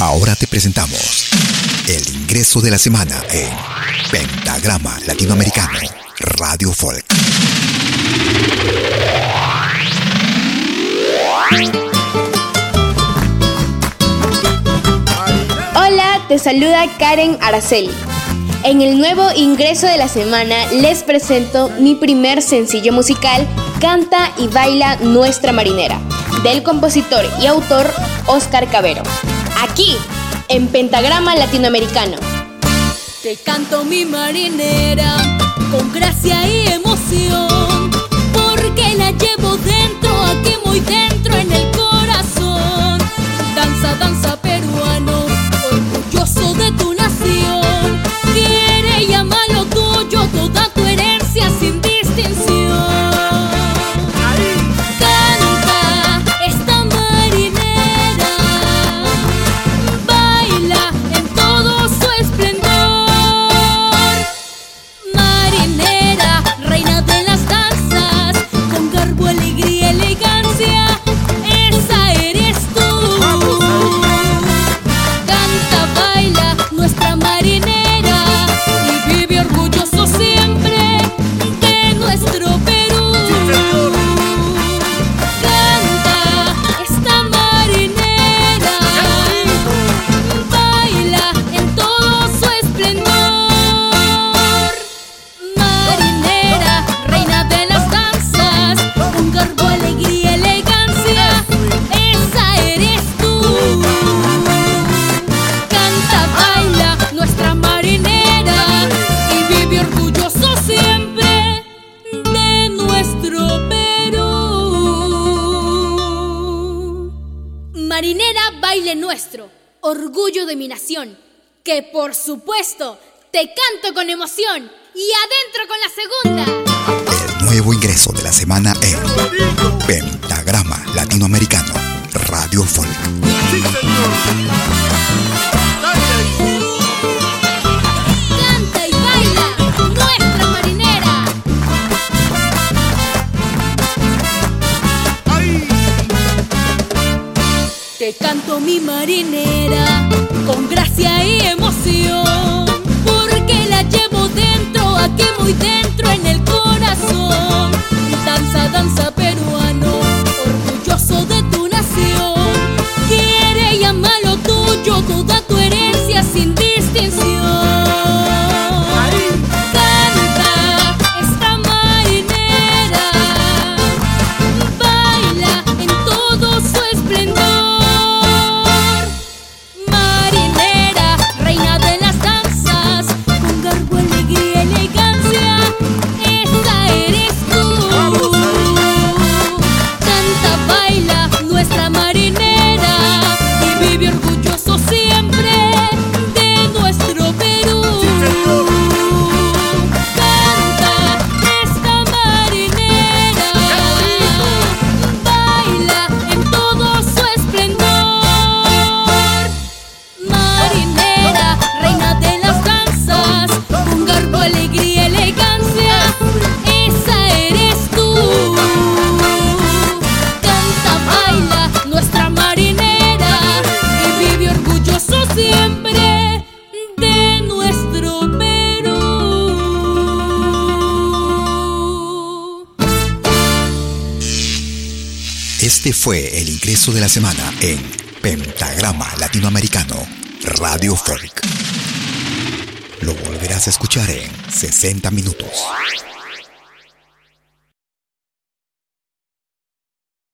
Ahora te presentamos el ingreso de la semana en Pentagrama Latinoamericano Radio Folk. Hola, te saluda Karen Araceli. En el nuevo ingreso de la semana les presento mi primer sencillo musical, Canta y Baila Nuestra Marinera, del compositor y autor Oscar Cabero. Aquí, en Pentagrama Latinoamericano. Te canto mi marinera con gracia y emoción, Marinera, baile nuestro, orgullo de mi nación, que por supuesto te canto con emoción y adentro con la segunda. El nuevo ingreso de la semana en Pentagrama Latinoamericano Radio Folk. Canto mi marinera con gracia y emoción, porque la llevo dentro, aquí muy dentro en Este fue el ingreso de la semana en Pentagrama Latinoamericano Radio Folk. Lo volverás a escuchar en 60 minutos.